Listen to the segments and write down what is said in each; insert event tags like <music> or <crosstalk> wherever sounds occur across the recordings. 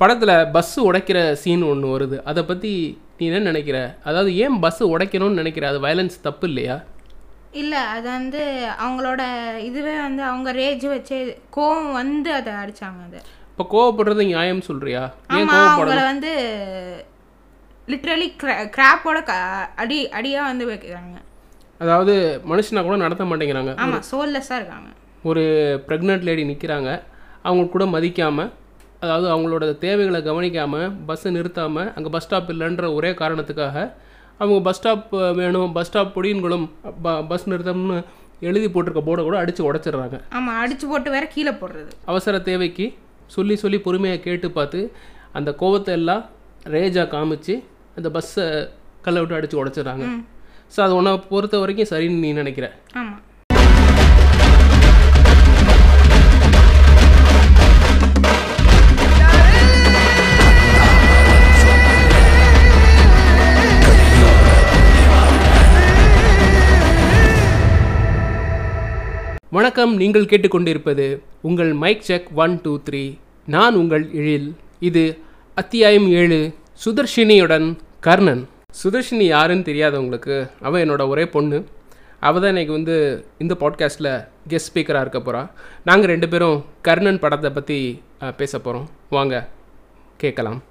படத்தில் பஸ்ஸு உடைக்கிற சீன் ஒன்று வருது. அதை பற்றி நீ என்ன நினைக்கிற? அதாவது ஏன் பஸ்ஸு உடைக்கணும்னு நினைக்கிற? அது வயலன்ஸ் தப்பு இல்லையா? இல்லை அது வந்து அவங்களோட இதுவே வந்து அவங்க ரேஜ் வச்சு கோவம் வந்து அதை அடிச்சாங்க அது. இப்போ கோவப்படுறது நியாயம் சொல்றியா? ஏன் ஆமா கோவப்படணும்? அவங்கள வந்து லிட்ரலி கிராப்போட க அடி அடியாக வந்து வைக்கிறாங்க. அதாவது மனுஷனா கூட நடத்த மாட்டேங்கிறாங்க. ஆமா சோல்லெஸ்ஸாக இருக்காங்க. ஒரு ப்ரெக்னென்ட் லேடி நிற்கிறாங்க அவங்க கூட மதிக்காமல் அதாவது அவங்களோட தேவைகளை கவனிக்காமல் பஸ்ஸை நிறுத்தாமல் அங்கே பஸ் ஸ்டாப் இல்லைன்ற ஒரே காரணத்துக்காக அவங்க பஸ் ஸ்டாப் வேணும் பஸ் ஸ்டாப் பொடியன்களும் ப பஸ் நிறுத்தம்னு எழுதி போட்டிருக்க போர்டை கூட அடித்து உடச்சிடுறாங்க. ஆமா அடிச்சு போட்டு வேற கீழே போடுறது. அவசர தேவைக்கு சொல்லி சொல்லி பொறுமையாக கேட்டு பார்த்து அந்த கோவத்தை எல்லாம் ரேஜாக காமிச்சு அந்த பஸ்ஸை கல்லை விட்டு அடித்து உடச்சிடுறாங்க. ஸோ அது உன்னை பொறுத்த வரைக்கும் சரின்னு நீ நினைக்கிற. ஆமா. வணக்கம் நீங்கள் கேட்டுக்கொண்டிருப்பது உங்கள் mic check one two three. நான் உங்கள் எழில். இது அத்தியாயம் ஏழு சுதர்ஷினியுடன் கர்ணன். சுதர்ஷினி யாருன்னு தெரியாதவங்களுக்கு அவள் என்னோட ஒரே பொண்ணு. அவள் தான் இன்னைக்கு வந்து இந்த பாட்காஸ்ட்டில் கெஸ்ட் ஸ்பீக்கராக இருக்க போகிறா நாங்கள் ரெண்டு பேரும் கர்ணன் படத்தை பற்றி பேச போகிறோம் வாங்க கேட்கலாம்.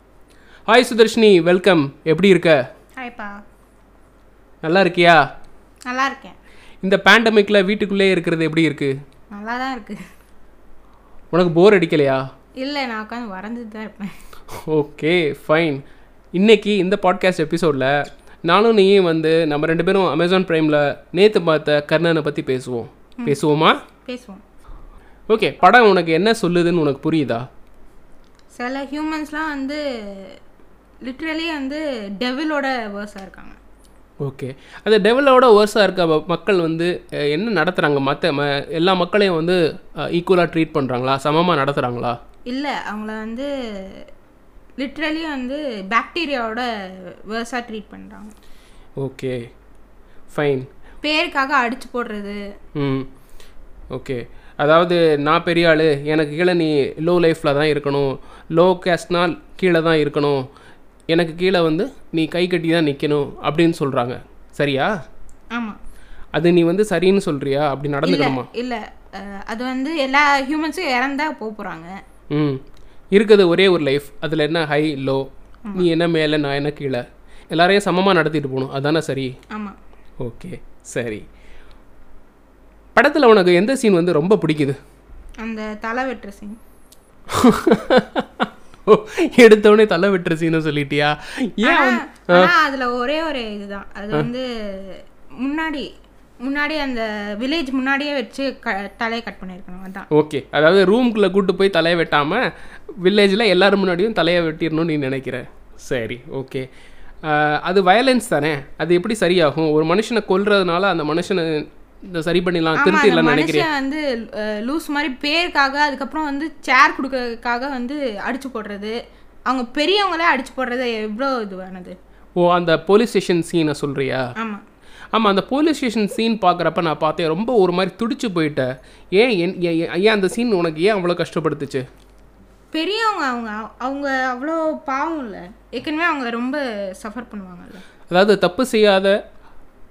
ஹாய் சுதர்ஷினி. வெல்கம் எப்படி இருக்க? ஹாய்ப்பா நல்லா இருக்கியா? நல்லா இருக்கேன். இந்த பேண்டமிக்கில் வீட்டுக்குள்ளே இருக்கிறது எப்படி இருக்குது நல்லா தான் இருக்கு. உனக்கு போர் அடிக்கலையா? இல்லை நான் உட்காந்து வரைஞ்சிட்டு தான் இருப்பேன். ஓகே ஃபைன் இன்னைக்கு இந்த பாட்காஸ்ட் எபிசோடில் நானும் நீயும் வந்து நம்ம ரெண்டு பேரும் அமேசான் ப்ரைமில் நேற்று பார்த்த கர்ணனை பற்றி பேசுவோம். பேசுவோமா? பேசுவோம். ஓகே படம் உனக்கு என்ன சொல்லுதுன்னு உனக்கு புரியுதா? சில ஹியூமன்ஸ்லாம் வந்து லிட்ரலி வந்து டெவிலோட வேர்ஸாக இருக்காங்க. ஓகே. அந்த டெவலோட வேர்ஸாக இருக்க மக்கள் வந்து என்ன நடத்துகிறாங்க மற்ற ம எல்லா மக்களையும் வந்து ஈக்குவலாக ட்ரீட் பண்ணுறாங்களா சமமாக நடத்துகிறாங்களா இல்லை அவங்கள வந்து லிட்ரலி வந்து பாக்டீரியாவோட வேர்ஸாக ட்ரீட் பண்ணுறாங்க ஓகே. ஃபைன் பேருக்காக அடிச்சு போடுறது. ம். ஓகே. அதாவது நான் பெரிய ஆள் எனக்கு கீழே நீ லோ லைஃப்பில் தான் இருக்கணும். லோ கேஸ்ட்னால் கீழே தான் இருக்கணும். எனக்கு கீழே வந்து நீ கை கட்டி தான் நிற்கணும் அப்படின்னு சொல்கிறாங்க சரியா? ஆமாம் அது நீ வந்து சரின்னு சொல்கிறியா அப்படி நடந்துக்கணுமா? இல்லை அது வந்து எல்லா ஹியூமன்ஸும் இறந்தா போக போகிறாங்க ம். இருக்குது ஒரே ஒரு லைஃப். அதில் என்ன ஹை லோ? நீ என்ன மேலே நான் என்ன கீழே? எல்லாரையும் சமமாக நடத்திட்டு போகணும். அதானே சரி? ஆமாம் ஓகே. சரி. படத்தில் உனக்கு எந்த சீன் வந்து ரொம்ப பிடிக்குது? அந்த தலை வெட்டுற சீன் <laughs> எடுத்தவொடனே தலை வெட்டுற சீனை சொல்லிட்டியா? ஏன் அதில் ஒரே ஒரு இதுதான். அது வந்து முன்னாடி முன்னாடி அந்த வில்லேஜ் முன்னாடியே வச்சு க தலையை கட் பண்ணியிருக்கணும் அதான். ஓகே. அதாவது ரூம்குள்ளே கூட்டு போய் தலையை வெட்டாமல் வில்லேஜில் எல்லாரும் முன்னாடியும் தலையை வெட்டிடணும்னு நீ நினைக்கிற. சரி ஓகே. அது வயலன்ஸ் தானே? அது எப்படி சரியாகும்? ஒரு மனுஷனை கொல்றதுனால அந்த மனுஷனை சரி பண்ணிடலாம் திருத்திடலாம் நினைக்கிறேன் வந்து லூஸ் மாதிரி பேருக்காக அதுக்கப்புறம் வந்து சேர் கொடுக்கறதுக்காக வந்து அடிச்சு போடுறது. அவங்க பெரியவங்களே அடிச்சு போடுறது எவ்வளோ இதுவானது? ஓ அந்த போலீஸ் ஸ்டேஷன் சீனை சொல்கிறியா ஆமாம் ஆமாம் அந்த போலீஸ் ஸ்டேஷன் சீன் பார்க்குறப்ப நான் பார்த்தேன் ரொம்ப ஒரு மாதிரி துடிச்சு போயிட்டேன் ஏன் என் ஏன் அந்த சீன் உனக்கு ஏன் அவ்வளோ கஷ்டப்படுத்துச்சு? பெரியவங்க அவங்க அவங்க அவ்வளோ பாவம் இல்லை. ஏற்கனவே அவங்க ரொம்ப சஃபர் பண்ணுவாங்கல்ல. அதாவது தப்பு செய்யாத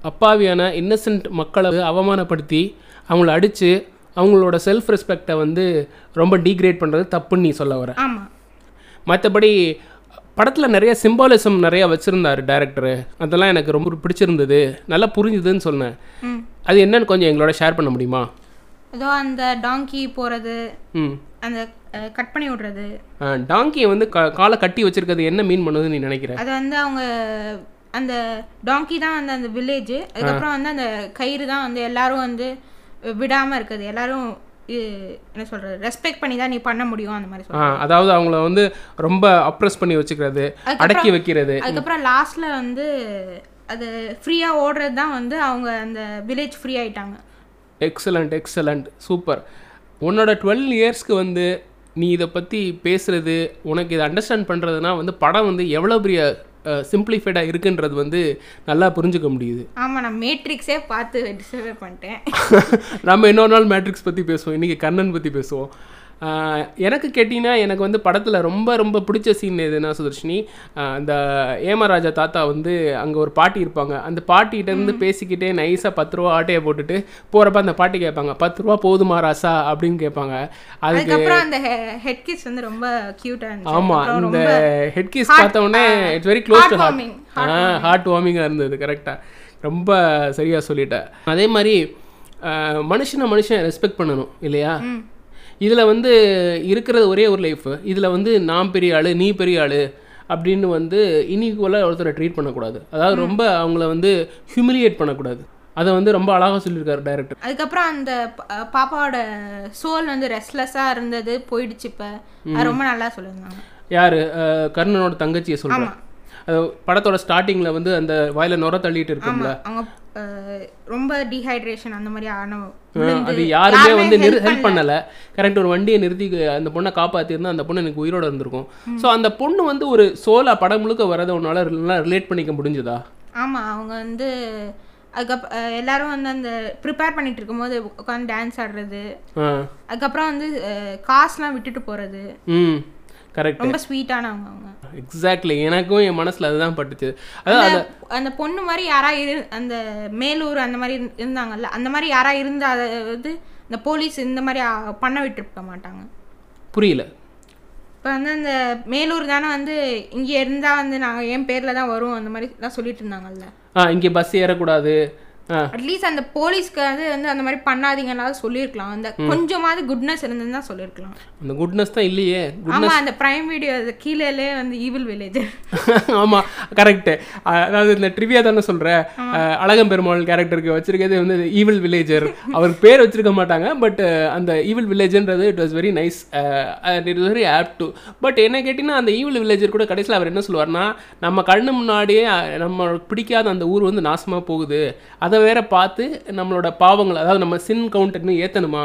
அப்பாவியான இன்னசென்ட் மக்களை அவமானப்படுத்தி அவங்கள அடித்து அவங்களோட செல்ஃப் ரெஸ்பெக்டை வந்து ரொம்ப டீக்ரேட் பண்ணுறது தப்புன்னு நீ சொல்ல வர. மற்றபடி படத்தில் நிறைய சிம்பாலிசம் நிறைய வச்சுருந்தாரு டேரக்டரு அதெல்லாம் எனக்கு ரொம்ப பிடிச்சிருந்தது. நல்லா புரிஞ்சுதுன்னு சொன்னேன். அது என்னன்னு கொஞ்சம் எங்களோட ஷேர் பண்ண முடியுமா? ஏதோ அந்த டாங்கி போகிறது ம். அந்த கட் பண்ணி விடுறது. டாங்கியை வந்து காலை கட்டி வச்சிருக்கிறது என்ன மீன் பண்ணுதுன்னு நீ நினைக்கிற? அது வந்து அவங்க அந்த டாங்கி தான் வந்து அந்த வில்லேஜ் அதுக்கப்புறம் வந்து அந்த கயிறு தான் வந்து எல்லாரும் வந்து விடாமல் இருக்குது எல்லாரும் என்ன சொல்கிறது ரெஸ்பெக்ட் பண்ணி தான் நீ பண்ண முடியும் அந்த மாதிரி அதாவது அவங்கள வந்து ரொம்ப அப்ரெஸ் பண்ணி வச்சுக்கிறது அடக்கி வைக்கிறது. அதுக்கப்புறம் லாஸ்ட்டில் வந்து அது ஃப்ரீயாக ஓடுறது தான் வந்து அவங்க அந்த வில்லேஜ் ஃப்ரீ ஆயிட்டாங்க. எக்ஸலண்ட் எக்ஸலண்ட் சூப்பர் உன்னோட டுவெல் இயர்ஸ்க்கு வந்து நீ இதை பற்றி பேசுகிறது உனக்கு இதை அண்டர்ஸ்டாண்ட் பண்ணுறதுனா வந்து படம் வந்து எவ்வளோ பெரிய சிம்பிளிஃபைடாக இருக்குன்றது வந்து நல்லா புரிஞ்சுக்க முடியுது. ஆமாம் நான் மேட்ரிக்ஸே பார்த்து டிஸ்டர்ப் பண்ணிட்டேன். <laughs> நம்ம இன்னொரு நாள் மேட்ரிக்ஸ் பற்றி பேசுவோம். இன்றைக்கி கண்ணன் பற்றி பேசுவோம். எனக்கு கேட்டிங்கன்னா எனக்கு வந்து படத்தில் ரொம்ப ரொம்ப பிடிச்ச சீன் எதுனா சுதர்ஷினி அந்த ஏமராஜா தாத்தா வந்து அங்கே ஒரு பாட்டி இருப்பாங்க. அந்த பாட்டிகிட்ட இருந்து பேசிக்கிட்டே நைஸாக பத்து ரூபா ஆட்டையை போட்டுட்டு போகிறப்ப அந்த பாட்டி கேட்பாங்க பத்து ரூபா போதுமா ராசா? அப்படின்னு கேட்பாங்க. அதுக்கு அந்த ஹெட் கிஸ் வந்து ரொம்ப கியூட்டா இருந்துச்சு. ஆமாம் இந்த ஹெட் கிஸ் பார்த்த உடனே it's very close to heart heartwarming, heart வார்மிங்காக இருந்தது கரெக்டாக ரொம்ப சரியாக சொல்லிட்டேன் அதே மாதிரி மனுஷனை மனுஷன் ரெஸ்பெக்ட் பண்ணணும் இல்லையா? இதில் வந்து இருக்கிறது ஒரே ஒரு லைஃப் இதில் வந்து நான் பெரிய ஆள் நீ பெரிய ஆள் அப்படின்னு வந்து இனிக்குவலாக ஒருத்தரை ட்ரீட் பண்ணக்கூடாது. அதாவது ரொம்ப அவங்கள வந்து ஹியூமிலியேட் பண்ணக்கூடாது. அதை வந்து ரொம்ப அழகாக சொல்லியிருக்காரு டைரக்டர் அதுக்கப்புறம் அந்த பாப்பாவோட சோல் வந்து ரெஸ்ட்லெஸ்ஸா இருந்தது போயிடுச்சு இப்ப. ரொம்ப நல்லா சொல்லியிருந்தாங்க. யார்? கர்ணனோட தங்கச்சியை சொல்கிறேன் படத்தோட ஸ்டார்டிங்கில் வந்து அந்த வாயில நுர தள்ளிட்டு இருக்கும்ல. ரொம்ப டீஹைட்ரேஷன் அந்த மாதிரி ஆன அது யாருமே வந்து ஹெல்ப் பண்ணல. கரெக்ட் ஒரு வண்டியை நிறுத்தி அந்த பொண்ணை காப்பாத்திருந்தா அந்த பொண்ணு எனக்கு உயிரோட இருந்திருக்கும். ஸோ அந்த பொண்ணு வந்து ஒரு சோலா படம் முழுக்க வரதை உன்னால ரிலேட் பண்ணிக்க முடிஞ்சுதா? ஆமா அவங்க வந்து அதுக்கப்புறம் அஹ், எல்லாரும் வந்து அந்த ப்ரிப்பேர் பண்ணிட்டு இருக்கும்போது உட்காந்து டான்ஸ் ஆடுறது. அதுக்கப்புறம் வந்து காசுலாம் விட்டுட்டு போறது. ம். கரெக்ட் ரொம்ப ஸ்வீட்டானவங்க அவங்க. எக்ஸாக்ட்லி எனக்கும் என் மனசுல அதுதான் பட்டுச்சு. அதான் அந்த பொண்ணு மாதிரி யாரா இரு அந்த மேலூர் அந்த மாதிரி இரு- இருந்தாங்கல்ல அந்த மாதிரி யாரா இருந்தா அதாவது இந்த போலீஸ் இந்த மாதிரி பண்ண விட்டுருக்க மாட்டாங்க. புரியல. இப்போ வந்து அந்த மேலூர் தானே வந்து இங்கே இருந்தால் வந்து நாங்கள் என் பேரில் தான் வரும் அந்த மாதிரி தான் சொல்லிட்டு இருந்தாங்கல்ல. ஆ இங்கே பஸ் ஏறக்கூடாது. அட்லீஸ்ட் அந்த போலீஸ்க்கு வந்து வந்து அந்த மாதிரி பண்ணாதீங்கன்னாலும் சொல்லியிருக்கலாம். அந்த கொஞ்சமாவது குட்னஸ் இருந்ததுன்னு தான் சொல்லியிருக்கலாம். அந்த குட்னஸ் தான் இல்லையே. ஆமா அந்த பிரைம் வீடியோ கீழே வந்து ஈவில் வில்லேஜ் <laughs> ஆமா கரெக்ட் அதாவது இந்த ட்ரிவியா தானே சொல்ற? அஹ், அழகம் பெருமாள் கேரக்டருக்கு வச்சிருக்கிறது வந்து ஈவில் வில்லேஜர் அவருக்கு பேர் வச்சிருக்க மாட்டாங்க பட் அந்த evil வில்லேஜ்ன்றது it was very nice it was very apt too but என்ன கேட்டிங்கன்னா அந்த ஈவில் வில்லேஜர் கூட கடைசியில் அவர் என்ன சொல்லுவார்னா நம்ம கண்ணு முன்னாடியே நம்ம பிடிக்காத அந்த ஊர் வந்து நாசமா போகுது. அதை வேற பார்த்து நம்மளோட பாவங்கள் அதாவது நம்ம சின் கவுண்ட் இன்னும் ஏற்றணுமா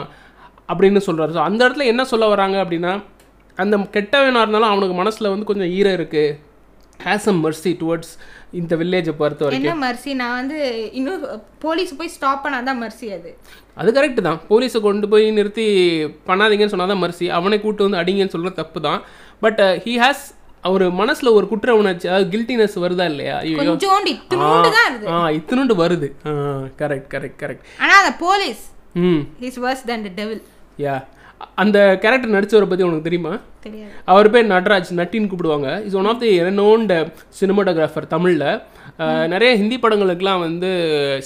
அப்படின்னு சொல்றாரு. ஸோ அந்த இடத்துல என்ன சொல்ல வராங்க அப்படின்னா அந்த கெட்டவனாக இருந்தாலும் அவனுக்கு மனசுல வந்து கொஞ்சம் ஈரம் இருக்கு. ஹேஸ் அம் மர்சி டுவர்ட்ஸ் இந்த வில்லேஜை பொறுத்த வரைக்கும். என்ன மர்சி நான் வந்து இன்னும் போலீஸ் போய் ஸ்டாப் பண்ணாதான் மர்சி அது. அது கரெக்ட் தான். போலீஸை கொண்டு போய் நிறுத்தி பண்ணாதீங்கன்னு சொன்னால் தான் மர்சி அவனை கூட்டு வந்து அடிங்கன்னு சொல்ற தப்பு தான் பட் ஹீ ஹேஸ் ஒரு மனசுல ஒரு குற்ற உணர்ச்சி அதாவது கில்ட்டினஸ் வருதா இல்லையா? தான் ஆ இத்தினுண்டு வருது. கரெக்ட் கரெக்ட் கரெக்ட் ஆனா அந்த போலீஸ் ம். Is worse than the devil. Yeah அந்த கேரக்டர் நடிச்சவரை பற்றி உனக்கு தெரியுமா? அவர் பேர் நட்ராஜ் நட்டின்னு கூப்பிடுவாங்க. Is one of the renowned cinematographer தமிழில். நிறைய ஹிந்தி படங்களுக்கெல்லாம் வந்து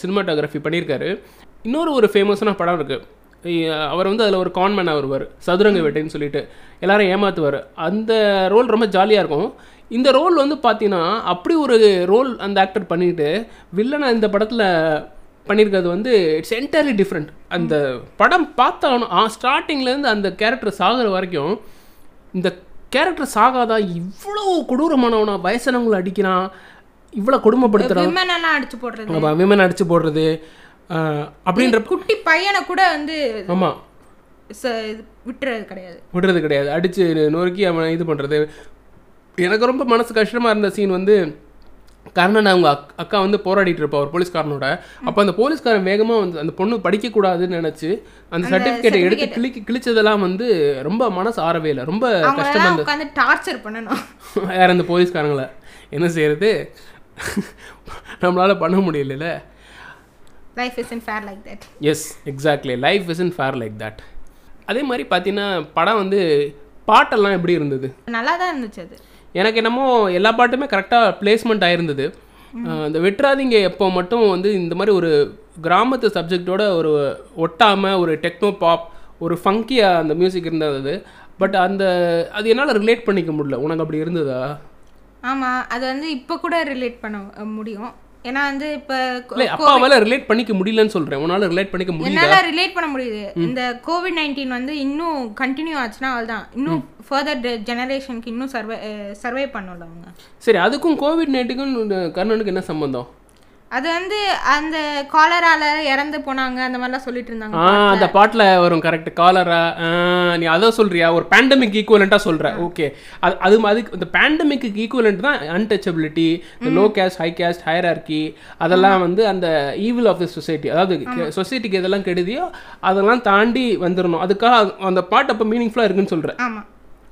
சினிமாட்டோகிராஃபி பண்ணியிருக்காரு. இன்னொரு ஒரு ஃபேமஸான படம் இருக்குது அவர் வந்து அதில் ஒரு கான்மேனாக வருவார். சதுரங்க வேட்டைன்னு சொல்லிட்டு. எல்லாரும் ஏமாத்துவார். அந்த ரோல் ரொம்ப ஜாலியாக இருக்கும். இந்த ரோல் வந்து பார்த்தீங்கன்னா அப்படி ஒரு ரோல் அந்த ஆக்டர் பண்ணிட்டு வில்லனை இந்த படத்தில் பண்ணியிருக்கிறது வந்து இட்ஸ் என்டையர்லி டிஃப்ரெண்ட் அந்த படம் பார்த்தாலும் ஸ்டார்டிங்லேருந்து அந்த கேரக்டர் சாகிற வரைக்கும் இந்த கேரக்டர் சாகாதா இவ்வளோ கொடூரமானவனா வயசானவங்களை அடிக்கிறான் இவ்வளோ கொடுமைப்படுத்துறான். விமன் எல்லாம் அடிச்சு போடுறது. விமன் அடிச்சு போடுறது. அப்படின்ற குட்டி பையனை கூட வந்து ஆமாம் விட்டுறது கிடையாது. விடுறது கிடையாது. அடிச்சு நொறுக்கி அவனை இது பண்ணுறது எனக்கு ரொம்ப மனசு கஷ்டமாக இருந்த சீன் வந்து கர்ணன் அவங்க அக் அக்கா வந்து போராடிட்டு இருப்பா ஒரு போலீஸ்காரனோட. அப்போ அந்த போலீஸ்காரன் வேகமாக வந்து அந்த பொண்ணு படிக்கக்கூடாதுன்னு நினச்சி அந்த சர்டிஃபிகேட்டை எடுத்து கிழிக்கி கிழிச்சதெல்லாம் வந்து ரொம்ப மனசு ஆறவே இல்லை. ரொம்ப கஷ்டமாக உட்காந்து டார்ச்சர் பண்ணணும். <laughs> வேற அந்த போலீஸ்காரங்களை என்ன செய்யறது? <laughs> நம்மளால பண்ண முடியல life is fair like that yes exactly life is fair like that அதே மாதிரி பார்த்தீங்கன்னா படம் வந்து பாட்டெல்லாம் எப்படி இருந்தது? நல்லா தான் இருந்துச்சு அது. எனக்கு என்னமோ எல்லா பாட்டுமே கரெக்டாக பிளேஸ்மெண்ட் ஆயிருந்தது. இந்த வெட்ராதிங்க எப்போ மட்டும் வந்து இந்த மாதிரி ஒரு கிராமத்து சப்ஜெக்டோட ஒரு ஒட்டாமல் ஒரு டெக்னோ பாப் ஒரு ஃபங்கியாக அந்த மியூசிக் இருந்தது பட் அந்த அது என்னால் ரிலேட் பண்ணிக்க முடியல. உனக்கு அப்படி இருந்ததா? ஆமா அது வந்து இப்போ கூட ரிலேட் பண்ண முடியும். ஏன்னா வந்து இப்போ அப்பாவால் ரிலேட் பண்ணிக்க முடியலன்னு சொல்கிறேன் உன்னால் ரிலேட் பண்ணிக்க முடியல என்னால ரிலேட் பண்ண முடியுது. இந்த கோவிட் நைன்டீன் வந்து இன்னும் கண்டினியூ ஆச்சுன்னா அவ்வளோதான் இன்னும் ஃபர்தர் ஜெனரேஷனுக்கு இன்னும் சர்வை சர்வை பண்ணல அவங்க. சரி அதுக்கும் கோவிட் நைன்ட்டுக்கும் கர்ணனுக்கு என்ன சம்பந்தம்? அது வந்து அந்த காலரால இறந்து போனாங்க அந்த மாதிரிலாம் சொல்லிட்டு இருந்தாங்க அந்த பாட்டில் வரும் கரெக்ட் காலரா நீ அதான் சொல்றியா? ஒரு பேண்டமிக் ஈக்குவலண்ட்டாக சொல்ற. ஓகே அது அது அதுக்கு இந்த பேண்டமிக்கு ஈக்குவலண்ட் தான் untouchability low caste high caste hierarchy அதெல்லாம் வந்து அந்த ஈவில் ஆஃப் த சொசைட்டி அதாவது சொசைட்டிக்கு எதெல்லாம் கெடுதியோ அதெல்லாம் தாண்டி வந்துடணும் அதுக்காக அந்த பாட்டு அப்போ மீனிங்ஃபுல்லாக இருக்குன்னு சொல்கிறேன் ஆமா.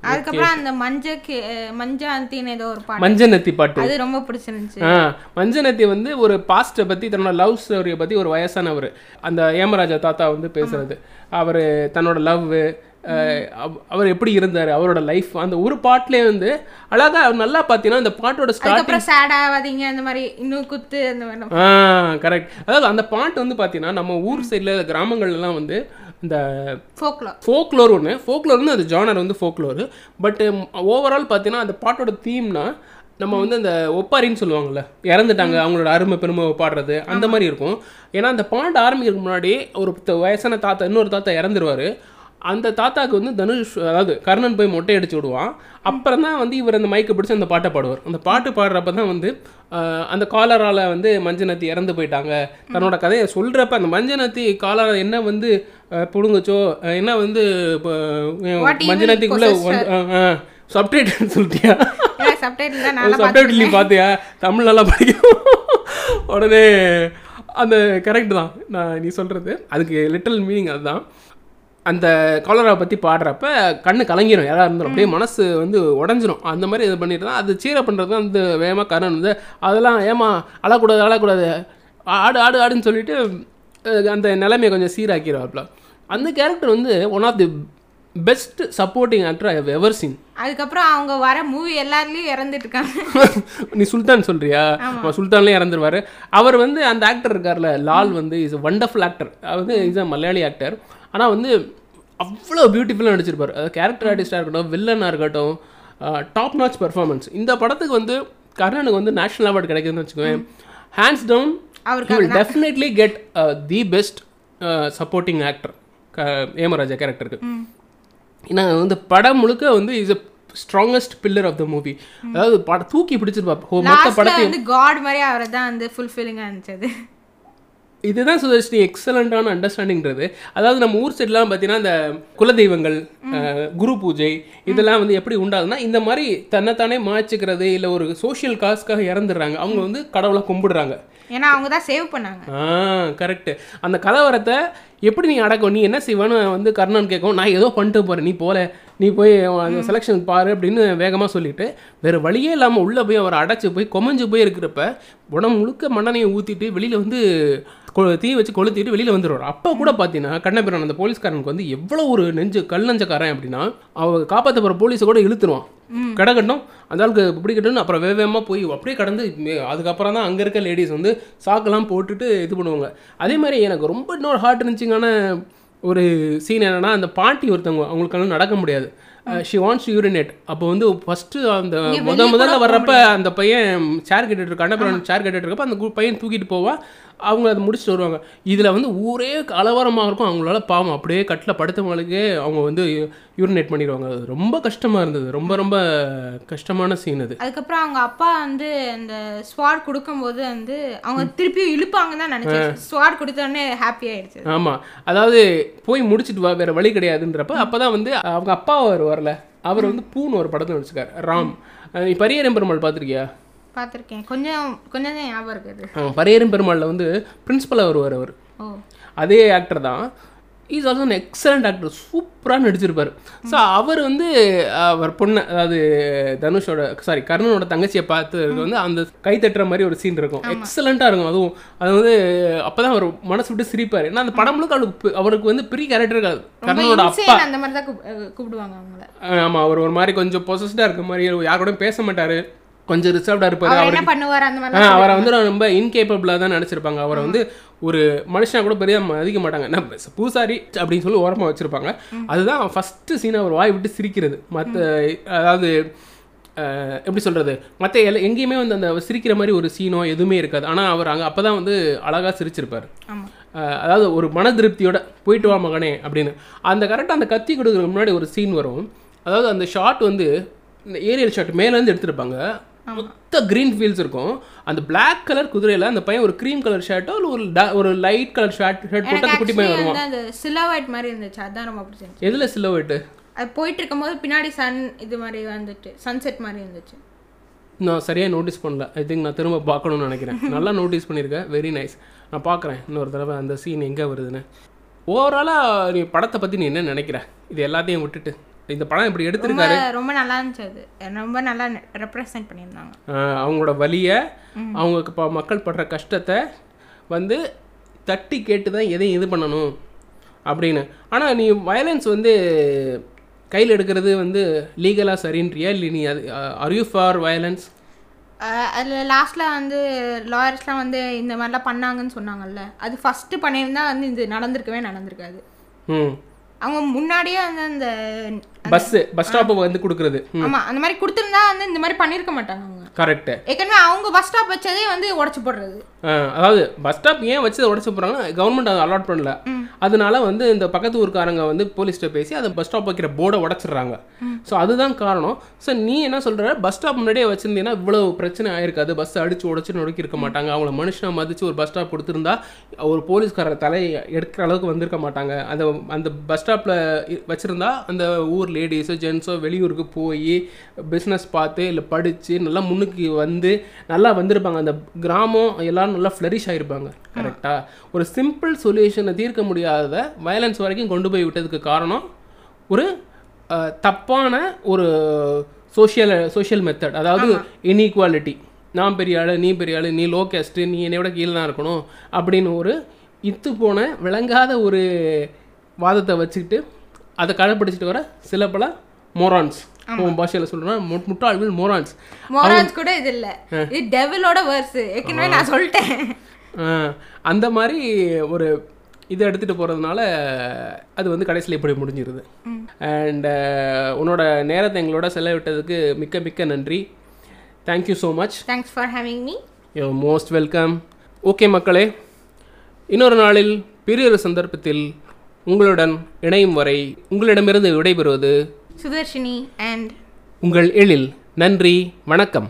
அதுக்கப்புறம் அந்த மஞ்ச கே- மஞ்சாந்தின்னு ஏதோ ஒரு பாட்டு. மஞ்சநத்தி பாட்டு. அது ரொம்ப பிடிச்சிருந்துச்சு. ஆ மஞ்சநத்தி வந்து ஒரு பாஸ்ட்டை பற்றி தன்னோட லவ் ஸ்டோரியை பற்றி ஒரு வயசானவர். அந்த ஏமராஜா தாத்தா வந்து பேசுறது. அவர் தன்னோட லவ் அவர் எப்படி இருந்தார் அவரோட லைஃப் அந்த ஒரு பாட்டிலே வந்து அழகா நல்லா பார்த்தீங்கன்னா இந்த பாட்டோட ஸ்டார்ட் அதுக்கப்புறம் சேட் ஆகாதீங்க அந்த மாதிரி இன்னும் குத்து அந்த மாதிரி கரெக்ட் அதாவது அந்த பாட்டு வந்து பார்த்தீங்கன்னா நம்ம ஊர் சைடில் கிராமங்கள்லாம் வந்து இந்த ஃபோக்லோ ஃபோக்லோர் ஒன்று ஃபோக்லோர் வந்து அது ஜானர் வந்து ஃபோக்லோர் பட் ஓவரால் பார்த்தீங்கன்னா அந்த பாட்டோட தீம்னா நம்ம வந்து அந்த ஒப்பாரின்னு சொல்லுவாங்கல்ல. இறந்துட்டாங்க. அவங்களோட அருமை பெருமை பாடுறது அந்த மாதிரி இருக்கும். ஏன்னா அந்த பாட்டு ஆரம்பிக்கிறதுக்கு முன்னாடி ஒரு வயசான தாத்தா இன்னொரு தாத்தா இறந்துருவாரு. அந்த தாத்தாக்கு வந்து தனுஷ் அதாவது கர்ணன் போய் மொட்டை அடிச்சு விடுவான். அப்புறம் தான் வந்து இவர் அந்த மைக்கை பிடிச்சி அந்த பாட்டை பாடுவார். அந்த பாட்டு பாடுறப்ப தான் வந்து அந்த காலரால வந்து மஞ்சநத்தி இறந்து போயிட்டாங்க. தன்னோட கதையை சொல்கிறப்ப அந்த மஞ்சநத்தி காலரா என்ன வந்து ஆஹ், என்ன வந்து வந்து சப்டைட்டில் சொல்லிட்டியா? சப்டைட்டில் நீ பார்த்தியா? தமிழ் நல்லா படிக்கும். உடனே அந்த கரெக்ட் தான். நான் நீ சொல்கிறது அதுக்கு லிட்டல் மீனிங் அதுதான். அந்த காலரா பற்றி பாடுறப்ப கண்ணு கலங்கிரும். யாராக இருந்தாலும் அப்படியே மனசு வந்து உடஞ்சிரும். அந்த மாதிரி இது பண்ணிட்டு தான் அது சீரை பண்ணுறது அந்த வேகமாக கரண் வந்து அதெல்லாம் ஏமா அழக்கூடாது அழக்கூடாது. ஆடு ஆடு ஆடுன்னு சொல்லிட்டு அந்த நிலைமையை கொஞ்சம் சீராக்கிடுவாப்ல அந்த கேரக்டர் வந்து one of the best supporting actor I have ever seen அதுக்கப்புறம் அவங்க வர மூவி எல்லாத்துலயும் இறந்துட்டு இருக்காங்க <laughs> நீ சுல்தான் சொல்றியா? சுல்தான்லயே இறந்துருவாரு. அவர் வந்து அந்த ஆக்டர் இருக்கார்ல லால் வந்து இஸ் வண்டர்ஃபுல் ஆக்டர் அவர் வந்து இஸ் அ மலையாளி ஆக்டர் ஆனா வந்து அவ்வளோ பியூட்டிஃபுல்லாக நடிச்சிருப்பார். கேரக்டர் ஆர்டிஸ்டாக இருக்கட்டும் வில்லனாக இருக்கட்டும் டாப் நாச் பெர்ஃபார்மன்ஸ் இந்த படத்துக்கு வந்து கர்ணனுக்கு வந்து நேஷனல் அவார்டு கிடைக்குதுன்னு வச்சுக்கோங்க hands down will definitely get the best supporting actor Emaraja கேரக்டருக்கு ஏன்னா வந்து படம் முழுக்க வந்து is a strongest pillar of the movie அதாவது படம் தூக்கி பிடிச்சிருப்பா. மொத்த லாஸ்ட்ல படத்தையும் வந்து காட் மாதிரி அவரை தான் வந்து ஃபுல்ஃபில்லிங்காக இருந்துச்சு இதுதான் சுதர்ஷினி எக்ஸலண்ட்டான அண்டர்ஸ்டாண்டிங்கிறது அதாவது நம்ம ஊர் சைட்லாம் பார்த்தீங்கன்னா இந்த குலதெய்வங்கள் குரு பூஜை இதெல்லாம் வந்து எப்படி உண்டாகுதுன்னா இந்த மாதிரி தன்னைத்தானே மாய்ச்சிக்கிறது இல்லை ஒரு சோஷியல் காஸ்க்காக இறந்துடுறாங்க. அவங்க வந்து கடவுளை கும்பிடுறாங்க. ஏன்னா அவங்க தான் சேவ் பண்ணாங்க. ஆ கரெக்ட் அந்த கலவரத்தை எப்படி நீ அடக்கும்? நீ என்ன செய்வான்னு வந்து கர்ணன் கேட்கும் நான் ஏதோ பண்ணிட்டு போறேன் நீ போல. நீ போய் அந்த செலெக்ஷன் பாரு அப்படின்னு வேகமாக சொல்லிட்டு வேற வழியே இல்லாமல் உள்ளே போய் அவரை அடைச்சு போய் கொமஞ்சு போய் இருக்கிறப்ப உடம்பு முழுக்க மண்ணெண்ணையை ஊற்றிட்டு வெளியில் வந்து தீ வச்சு கொளுத்திட்டு வெளியில் வந்துடுவார். அப்போ கூட பார்த்தீங்கன்னா கண்ணபிரான் அந்த போலீஸ்காரனுக்கு வந்து எவ்வளோ ஒரு நெஞ்சு கல் நெஞ்சக்காரன் அப்படின்னா அவ காப்பாற்ற போகிற போலீஸை கூட இழுத்துருவான். கிடக்கட்டும் அந்த ஆளுக்கு பிடிக்கட்டும்னு அப்புறம் வேக வேகமாக போய் அப்படியே கடந்து அதுக்கப்புறம் தான் அங்கே இருக்க லேடிஸ் வந்து சாக்கெல்லாம் போட்டுட்டு இது பண்ணுவாங்க. அதே மாதிரி எனக்கு ரொம்ப இன்னொரு ஹார்ட் இருந்துச்சிங்கான ஒரு சீன் என்னன்னா அந்த பாட்டி ஒருத்தவங்க அவங்களுக்கெல்லாம் நடக்க முடியாது. ஷி வாண்ட்ஸ் யூரினேட் அப்போ வந்து ஃபஸ்ட்டு அந்த முத முதல்ல வர்றப்ப அந்த பையன் சேர் கட்டிட்டு இருக்க கண்ணபுரம் சேர் கட்டிட்டு இருக்கப்ப அந்த பையன் தூக்கிட்டு போவா. அவங்க அதை முடிச்சுட்டு வருவாங்க. இதில் வந்து ஊரே கலவரமாக இருக்கும். அவங்களால பாவம். அப்படியே கட்டில் படுத்தவங்களுக்கே அவங்க வந்து யூரினேட் பண்ணிடுவாங்க. அது ரொம்ப கஷ்டமாக இருந்தது. ரொம்ப ரொம்ப கஷ்டமான சீன் அது. அதுக்கப்புறம் அவங்க அப்பா வந்து அந்த ஸ்வாட் கொடுக்கும்போது வந்து அவங்க திருப்பியும் இழுப்பாங்க தான் நினைச்சேன். ஸ்வாட் கொடுத்தோடனே ஹாப்பி ஆயிடுச்சு. ஆமாம் அதாவது போய் முடிச்சிட்டு வா வேற வழி கிடையாதுன்றப்ப அப்போ தான் வந்து அவங்க அப்பா அவர் வரல. அவர் வந்து பூன்னு ஒரு படத்தில் நடிச்சிருக்காரு. ராம். நீ பரியேறும் பெருமாள் பார்த்துருக்கியா? பார்த்துருக்கேன் கொஞ்சம் கொஞ்சம் ஞாபகம் இருக்குது. பரியேறும் பெருமாளில் வந்து பிரின்சிபலாக வருவார் அவர். அதே ஆக்டர் தான். Is also an excellent actor சூப்பராக நடிச்சிருப்பார். ஸோ அவர் வந்து அவர் பொண்ணு அதாவது தனுஷோட சாரி கர்ணனோட தங்கச்சியை பார்த்து வந்து அந்த கை தட்டுற மாதிரி ஒரு சீன் இருக்கும். எக்ஸலண்ட்டாக இருக்கும். அதுவும் அது வந்து அப்போ தான் அவர் மனசு விட்டு சிரிப்பார். ஏன்னா அந்த படம் முழுக்க அவருக்கு பி- அவருக்கு வந்து பெரிய கேரக்டர் இருக்காது. கர்ணனோட அப்பா. அந்த மாதிரி தான் கூப்பிடுவாங்க அவங்கள. ஆமாம் அவர் ஒரு மாதிரி கொஞ்சம் பொசஸ்டாக இருக்க மாதிரி யாரோடையும் பேச மாட்டார். கொஞ்சம் ரிசர்வ்டாக இருப்பார். அவர் அவர் வந்து ரொம்ப இன்கேப்பபிளாக தான் நினச்சிருப்பாங்க அவரை வந்து ஒரு மனுஷனா கூட பெரிய மதிக்க மாட்டாங்க. என்ன பூசாரி அப்படின்னு சொல்லி ஓரமாக வச்சுருப்பாங்க. அதுதான் ஃபஸ்ட்டு சீன் அவர் வாய் விட்டு சிரிக்கிறது. மற்ற அதாவது எப்படி சொல்கிறது மற்ற எல்லா எங்கேயுமே வந்து அந்த சிரிக்கிற மாதிரி ஒரு சீனோ எதுவுமே இருக்காது. ஆனால் அவர் அங்கே அப்போ தான் வந்து அழகாக சிரிச்சிருப்பார். அதாவது ஒரு மன திருப்தியோட போயிட்டு வா மகனே அப்படின்னு. அந்த கரெக்டாக அந்த கத்தி கொடுக்குறதுக்கு முன்னாடி ஒரு சீன் வரும். அதாவது அந்த ஷாட் வந்து இந்த ஏரியல் ஷாட் மேலேருந்து எடுத்திருப்பாங்க. மொத்த க்ரீன் ஃபீல்ஸ் இருக்கும். அந்த Black கலர் குதிரையில அந்த பையன் ஒரு க்ரீம் கலர் ஷர்ட்டோ இல்லை ஒரு ஒரு லைட் கலர் ஷர்ட் ஷர்ட் போட்டு அந்த குட்டி பையன் வருவான்? அந்த சிலோவைட் மாதிரி இருந்துச்சு. அதான் ரொம்ப பிடிச்சிருந்துச்சு. எதுல சிலோவேட்டு அது போயிட்டு இருக்கும்போது பின்னாடி சன் இது மாதிரி வந்துட்டு சன்செட் மாதிரி இருந்துச்சு. நான் சரியாக நோட்டீஸ் பண்ணல. ஐ திங்க் நான் திரும்ப பார்க்கணும்னு நினைக்கிறேன். <laughs> நல்லா நோட்டீஸ் பண்ணியிருக்கேன் வெரி நைஸ் நான் பார்க்குறேன். இன்னொரு தடவை அந்த சீன் எங்கே வருதுன்னு. ஓவராலாக நீ படத்தை பற்றி நீ என்ன நினைக்கிற? இது எல்லாத்தையும் விட்டுட்டு. இந்த படம் இப்படி எடுத்திருக்காரு. ரொம்ப நல்லா இருந்துச்சு அது. ரொம்ப நல்லா ரெப்ரசன்ட் பண்ணியிருந்தாங்க. அவங்களோட வலியை அவங்க இப்போ மக்கள் படுற கஷ்டத்தை வந்து தட்டி கேட்டு தான் எதையும் இது பண்ணணும் அப்படின்னு. ஆனால் நீ வயலன்ஸ் வந்து கையில் எடுக்கிறது வந்து லீகலாக சரின்றியா? இல்லை நீ அது ஆர் யூ ஃபார் வயலன்ஸ் அதுல லாஸ்ட்ல வந்து லாயர்ஸ்லாம் வந்து இந்த மாதிரிலாம் பண்ணாங்கன்னு சொன்னாங்கல்ல. அது ஃபர்ஸ்ட் பண்ணியிருந்தா வந்து இது நடந்திருக்கவே நடந்திருக்காது. ம். அவங்க முன்னாடியே வந்து அந்த பஸ்ஸு பஸ் ஸ்டாப்பை வந்து கொடுக்குறது. ஆமா அந்த மாதிரி கொடுத்துருந்தா வந்து இந்த மாதிரி பண்ணியிருக்க மாட்டாங்க அவங்க. கரெக்டு ஏற்கனவே அவங்க பஸ் ஸ்டாப் வச்சதே வந்து உடச்சு போடுறது. அதாவது பஸ் ஸ்டாப் ஏன் வச்சு உடச்சு போகிறாங்கன்னா கவர்மெண்ட் அதை அலாட் பண்ணல. அதனால வந்து இந்த பக்கத்து ஊருக்காரங்க வந்து போலீஸ்கிட்ட பேசி அதை பஸ் ஸ்டாப் வைக்கிற போர்டை உடச்சிடுறாங்க. ஸோ அதுதான் காரணம். ஸோ நீ என்ன சொல்கிற பஸ் ஸ்டாப் முன்னாடியே வச்சுருந்தீங்கன்னா இவ்வளோ பிரச்சனை ஆயிருக்காது. பஸ் அடிச்சு உடச்சு நொறுக்கி இருக்க மாட்டாங்க. அவங்கள மனுஷனை மதித்து ஒரு பஸ் ஸ்டாப் கொடுத்துருந்தா ஒரு போலீஸ்காரர் தலையை எடுக்கிற அளவுக்கு வந்திருக்க மாட்டாங்க. அந்த அந்த பஸ் ஸ்டாப்பில் வச்சுருந்தா அந்த ஊர் லேடிஸோ ஜென்ஸோ வெளியூருக்கு போய் பிஸ்னஸ் பார்த்து இல்லை படித்து நல்லா முன்னுக்கு வந்து நல்லா வந்திருப்பாங்க. அந்த கிராமம் எல்லாரும் நல்லா ஃப்ளரிஷ் ஆகிருப்பாங்க கரெக்டாக ஒரு சிம்பிள் சொல்யூஷனை தீர்க்க முடியாத வயலன்ஸ் வரைக்கும் கொண்டு போய் விட்டதுக்கு காரணம் ஒரு தப்பான ஒரு சோஷியல் சோஷியல் மெத்தட் அதாவது இன்இக்வாலிட்டி நான் பெரிய ஆளு நீ பெரிய ஆளு நீ லோ கேஸ்ட்டு நீ என்னை விட கீழே தான் இருக்கணும் அப்படின்னு ஒரு இத்து போன விளங்காத ஒரு வாதத்தை வச்சுக்கிட்டு அதை கடைப்பிடிச்சிட்டு வர சில பல மோரான்ஸ் உன் பாஷையில் சொல்கிறேன்னா முட்டாள்கள் மோரான்ஸ் மோராஜ் கூட இது இல்ல. இது டெவிலோட வேர்ஸ் ஏற்கனவே நான் சொல்லிட்டேன். அந்த மாதிரி ஒரு இதை எடுத்துகிட்டு போகிறதுனால அது வந்து கடைசியில் இப்படி முடிஞ்சிருது. அண்ட் உன்னோட நேரத்தை எங்களோட செலவிட்டதுக்கு மிக்க மிக்க நன்றி. Thank you so much thanks for having me you most welcome okay மக்களே இன்னொரு நாளில் பெரியொரு சந்தர்ப்பத்தில் உங்களுடன் இணையும் வரை உங்களிடமிருந்து விடைபெறுவது சுதர்ஷினி அண்ட் உங்கள் எழில். நன்றி வணக்கம்.